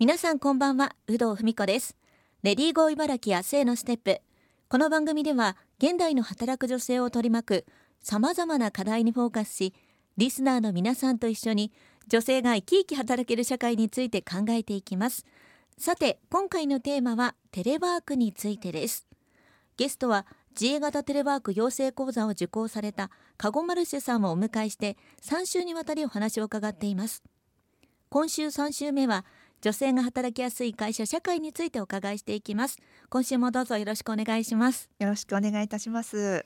皆さんこんばんは有働文子です。レディーゴー茨城明日へのステップ。この番組では現代の働く女性を取り巻く様々な課題にフォーカスしリスナーの皆さんと一緒に女性が生き生き働ける社会について考えていきます。さて今回のテーマはテレワークについてです。ゲストは自営型テレワーク養成講座を受講されたカゴマルシェさんをお迎えして3週にわたりお話を伺っています。今週3週目は女性が働きやすい会社社会についてお伺いしていきます。今週もどうぞよろしくお願いします。よろしくお願いいたします。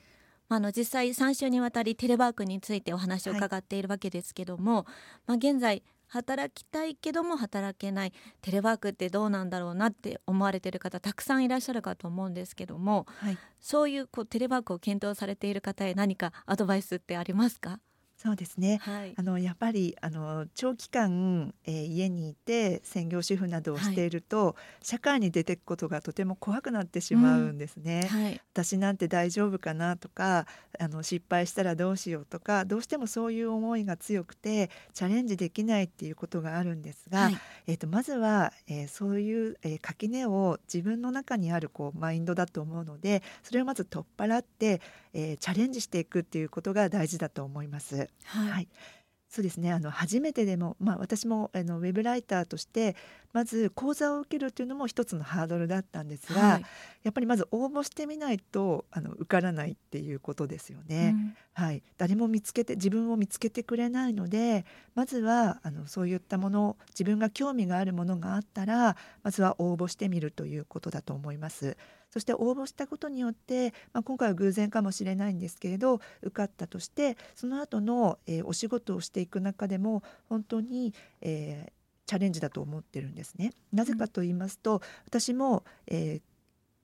あの実際3週にわたりテレワークについてお話を伺っているわけですけども、はい、まあ、現在働きたいけども働けないテレワークってどうなんだろうなって思われている方たくさんいらっしゃるかと思うんですけども、はい、そういうこうテレワークを検討されている方へ何かアドバイスってありますか？そうですね、はい、あのやっぱりあの長期間、えー、家にいて専業主婦などをしていると、はい、社会に出ていくことがとても怖くなってしまうんですね。うんはい、私なんて大丈夫かなとかあの失敗したらどうしようとかどうしてもそういう思いが強くてチャレンジできないっていうことがあるんですが、えーと、まずは、えー、そういう、えー、垣根を自分の中にあるこうマインドだと思うのでそれをまず取っ払って、えー、チャレンジしていくっていうことが大事だと思います。はい、はい。そうですね。あの初めてでも、まあ、私もあのウェブライターとしてまず講座を受けるというのも一つのハードルだったんですが、はい、やっぱりまず応募してみないとあの受からないっていうことですよね。うん、はい、誰も見つけて自分を見つけてくれないのでまずはあのそういったもの自分が興味があるものがあったらまずは応募してみるということだと思います。そして応募したことによって、まあ、今回は偶然かもしれないんですけれど受かったとしてその後の、えー、お仕事をしていく中でも本当に、えー、チャレンジだと思ってるんですね。なぜかと言いますと、うん、私も、えー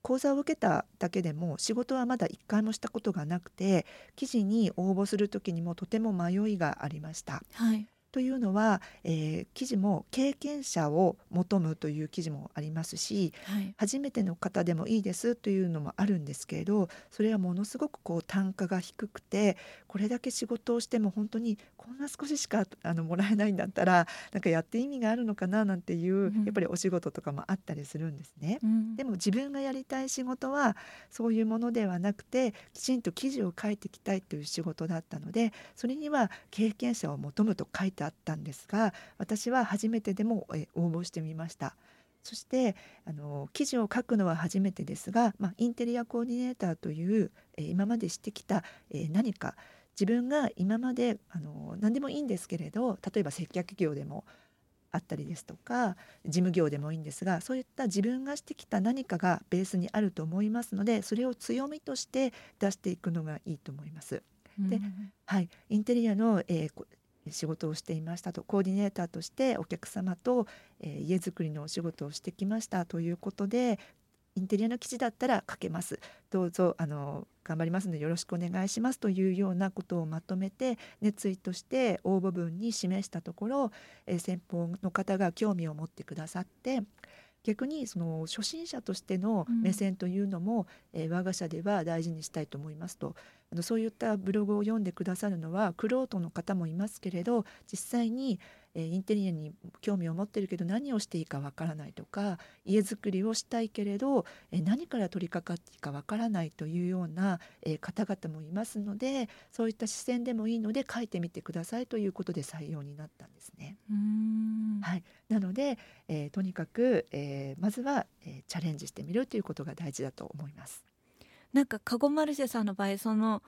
講座を受けただけでも仕事はまだ一回もしたことがなくて記事に応募する時にもとても迷いがありました。はいというのは、えー、記事も経験者を求むという記事もありますし、はい、初めての方でもいいですというのもあるんですけれどそれはものすごくこう単価が低くてこれだけ仕事をしても本当にこんな少ししかあのもらえないんだったらなんかやって意味があるのかななんていう、うん、やっぱりお仕事とかもあったりするんですね。うん、でも自分がやりたい仕事はそういうものではなくてきちんと記事を書いていきたいという仕事だったのでそれには経験者を求むと書いてあったんですが私は初めてでも応募してみました。そしてあの記事を書くのは初めてですが、まあ、インテリアコーディネーターという、えー、今までしてきた、えー、何か自分が今まであの何でもいいんですけれど例えば接客業でもあったりですとか事務業でもいいんですがそういった自分がしてきた何かがベースにあると思いますのでそれを強みとして出していくのがいいと思います。で、はい、インテリアの、えー、仕事をしていましたとコーディネーターとしてお客様と、えー、家づくりのお仕事をしてきましたということでインテリアの記事だったら書けます。どうぞあの頑張りますのでよろしくお願いしますというようなことをまとめて熱意として応募文に示したところ、えー、先方の方が興味を持ってくださって逆にその初心者としての目線というのも、うん、えー、我が社では大事にしたいと思いますとあのそういったブログを読んでくださるのはクロートの方もいますけれど実際に、えー、インテリアに興味を持ってるけど何をしていいかわからないとか家づくりをしたいけれど、えー、何から取り掛かっていいかわからないというような、えー、方々もいますのでそういった視線でもいいので書いてみてくださいということで採用になったんですね。はい、なので、えー、とにかく、えー、まずは、えー、チャレンジしてみるということが大事だと思います。なんかカゴマルシェさんの場合その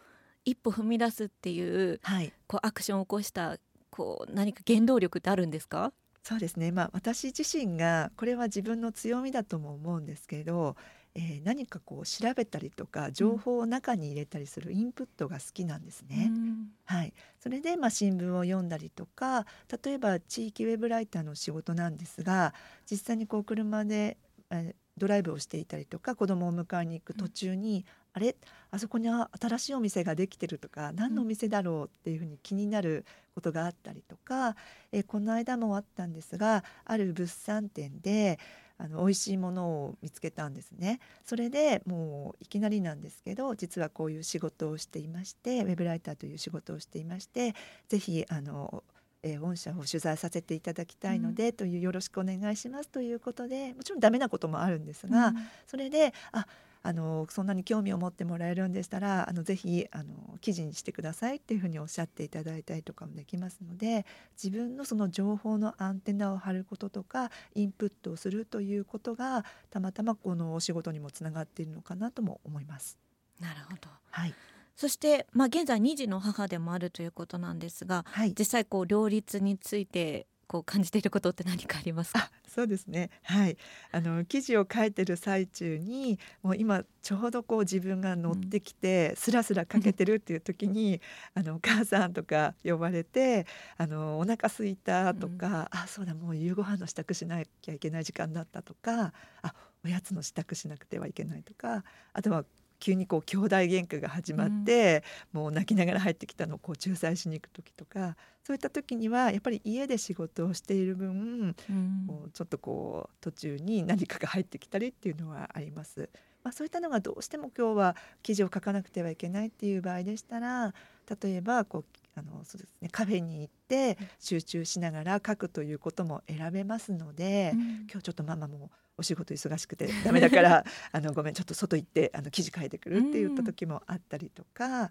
一歩踏み出すっていう,、はい、こうアクションを起こしたこう何か原動力ってあるんですか？そうですね、まあ、私自身がこれは自分の強みだとも思うんですけど、えー、何かこう調べたりとか情報を中に入れたりするインプットが好きなんですね。うん、はい、それでまあ新聞を読んだりとか例えば地域ウェブライターの仕事なんですが実際にこう車で、えドライブをしていたりとか子供を迎えに行く途中に、あれ？あそこに新しいお店ができてるとか何のお店だろうっていうふうに気になることがあったりとか、えこの間もあったんですがある物産展であの美味しいものを見つけたんですね。それでもういきなりなんですけど実はこういう仕事をしていましてウェブライターという仕事をしていまして是非あのえー、御社を取材させていただきたいので、うん、というよろしくお願いしますということでもちろんダメなこともあるんですが、うん、それでああのそんなに興味を持ってもらえるんでしたらあのぜひあの記事にしてくださいっていうふうにおっしゃっていただいたりとかもできますので自分のその情報のアンテナを張ることとかインプットをするということがたまたまこのお仕事にもつながっているのかなとも思います。なるほど、はいそして、まあ、現在2児の母でもあるということなんですが、はい、実際こう両立についてこう感じていることって何かありますか？そうですね。はい。あの記事を書いてる最中にもう今ちょうどこう自分が乗ってきて、うん、スラスラかけてるっていう時に「あのお母さん」とか呼ばれて「あのお腹すいた」とか、うん、あそうだもう夕ご飯の支度しなきゃいけない時間だったとかあおやつの支度しなくてはいけないとかあとは急にこう兄弟喧嘩が始まって、うん、もう泣きながら入ってきたのをこう仲裁しに行く時とかそういった時にはやっぱり家で仕事をしている分、うん、もうちょっとこう途中に何かが入ってきたりっていうのはあります。まあ、そういったのがどうしても今日は記事を書かなくてはいけないっていう場合でしたら例えばこうあのそうですね、カフェに行って集中しながら書くということも選べますので、うん、今日ちょっとママもお仕事忙しくてダメだから あのごめんちょっと外行ってあの記事書いてくるって言った時もあったりとか。うん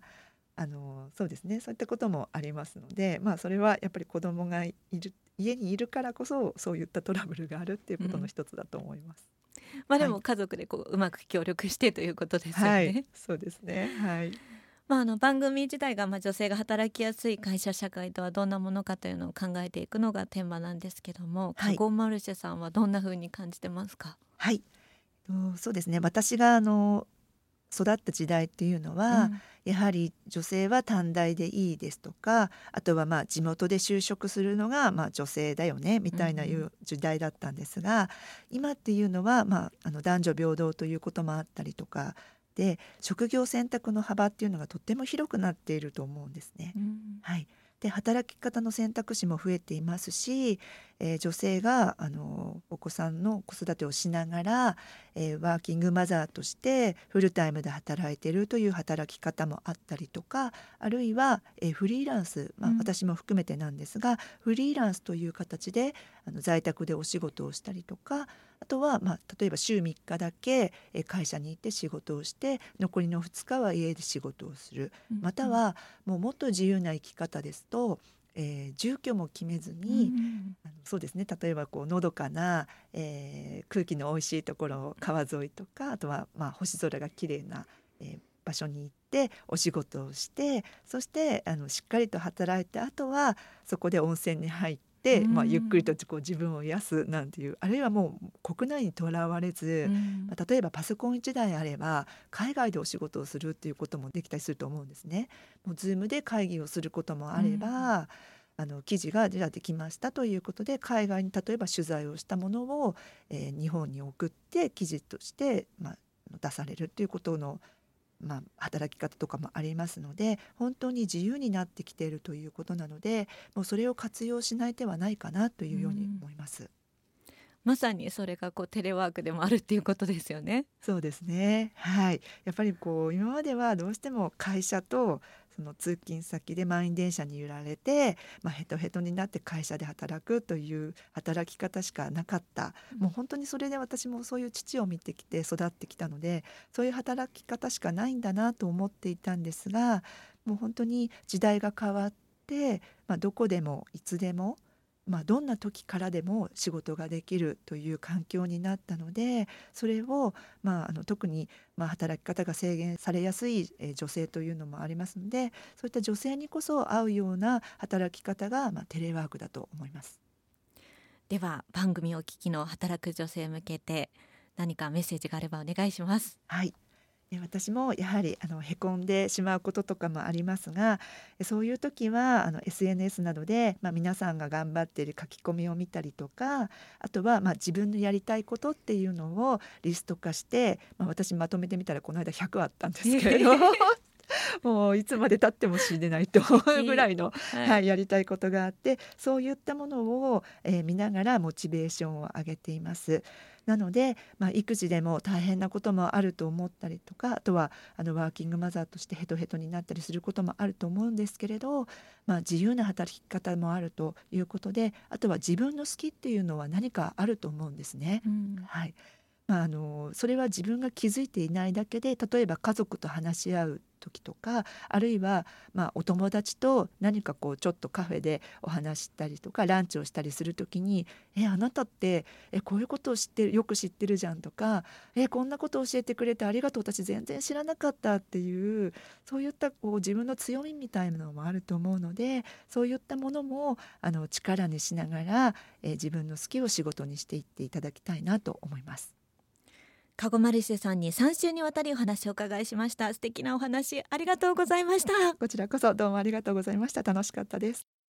あのそうですねそういったこともありますので、まあ、それはやっぱり子供がいる家にいるからこそそういったトラブルがあるっていうことの一つだと思います。うん、まあでも家族でこう、はい、うまく協力してということですよね。はい、そうですね。はい。まあ、あの番組自体がまあ女性が働きやすい会社社会とはどんなものかというのを考えていくのがテーマなんですけども、はい、カゴマルシェさんはどんな風に感じてますか？はい。そうですね。私があの育った時代っていうのは、うん、やはり女性は短大でいいですとかあとはまあ地元で就職するのがまあ女性だよねみたいないう時代だったんですが、うん、今っていうのはまああの男女平等ということもあったりとかで職業選択の幅っていうのがとっても広くなっていると思うんですね。うん、はい。で働き方の選択肢も増えていますし、えー、女性があのお子さんの子育てをしながら、えー、ワーキングマザーとしてフルタイムで働いているという働き方もあったりとかあるいは、えー、フリーランス、まあ、私も含めてなんですが、うん、フリーランスという形であの在宅でお仕事をしたりとかあとは、まあ、例えば週3日だけ会社に行って仕事をして残りの2日は家で仕事をする、うん、またはもうもっと自由な生き方ですとえー、住居も決めずに、うん、あのそうですね例えばこうのどかな、えー、空気の美味しいところ川沿いとかあとはまあ星空が綺麗な、えー、場所に行ってお仕事をしてそしてあのしっかりと働いてあとはそこで温泉に入って。まあ、ゆっくりとこう自分を癒すなんていうあるいはもう国内にとらわれず、まあ、例えばパソコン1台あれば海外でお仕事をするっていうこともできたりすると思うんですね。もう Zoom で会議をすることもあれば、あの記事がじゃあできましたということで海外に例えば取材をしたものを、えー、日本に送って記事として、まあ、出されるということのまあ、働き方とかもありますので本当に自由になってきているということなのでもうそれを活用しない手はないかなというように思います。まさにそれがこうテレワークでもあるっていうことですよね。そうですね。はい。やっぱりこう今まではどうしても会社とその通勤先で満員電車に揺られて、まあ、ヘトヘトになって会社で働くという働き方しかなかった、もう本当にそれで私もそういう父を見てきて育ってきたのでそういう働き方しかないんだなと思っていたんですがもう本当に時代が変わって、まあ、どこでもいつでもまあ、どんな時からでも仕事ができるという環境になったのでそれを、まあ、あの特に、まあ、働き方が制限されやすい女性というのもありますのでそういった女性にこそ合うような働き方が、まあ、テレワークだと思います。では番組お聞きの働く女性向けて何かメッセージがあればお願いします。はい私もやはりあのへこんでしまうこととかもありますがそういう時はあの SNS などで、まあ、皆さんが頑張っている書き込みを見たりとかあとはまあ自分のやりたいことっていうのをリスト化して、まあ、私まとめてみたらこの間100あったんですけれど もういつまでたっても死ねないと思うぐらいの、はい、はい、やりたいことがあってそういったものを、えー、見ながらモチベーションを上げています。なので、まあ、育児でも大変なこともあると思ったりとかあとはあのワーキングマザーとしてヘトヘトになったりすることもあると思うんですけれど、まあ、自由な働き方もあるということであとは自分の好きっていうのは何かあると思うんですね。うん、はいまあ、あのそれは自分が気づいていないだけで例えば家族と話し合う時とかあるいはまあお友達と何かこうちょっとカフェでお話したりとかランチをしたりする時に「えあなたってえこういうことを知ってるよく知ってるじゃん」とか「えこんなこと教えてくれてありがとう私全然知らなかった」っていうそういったこう自分の強みみたいなのもあると思うのでそういったものもあの力にしながら、え自分の好きを仕事にしていっていただきたいなと思います。カゴマルシェさんに3週にわたりお話を伺いしました。素敵なお話ありがとうございました。こちらこそどうもありがとうございました。楽しかったです。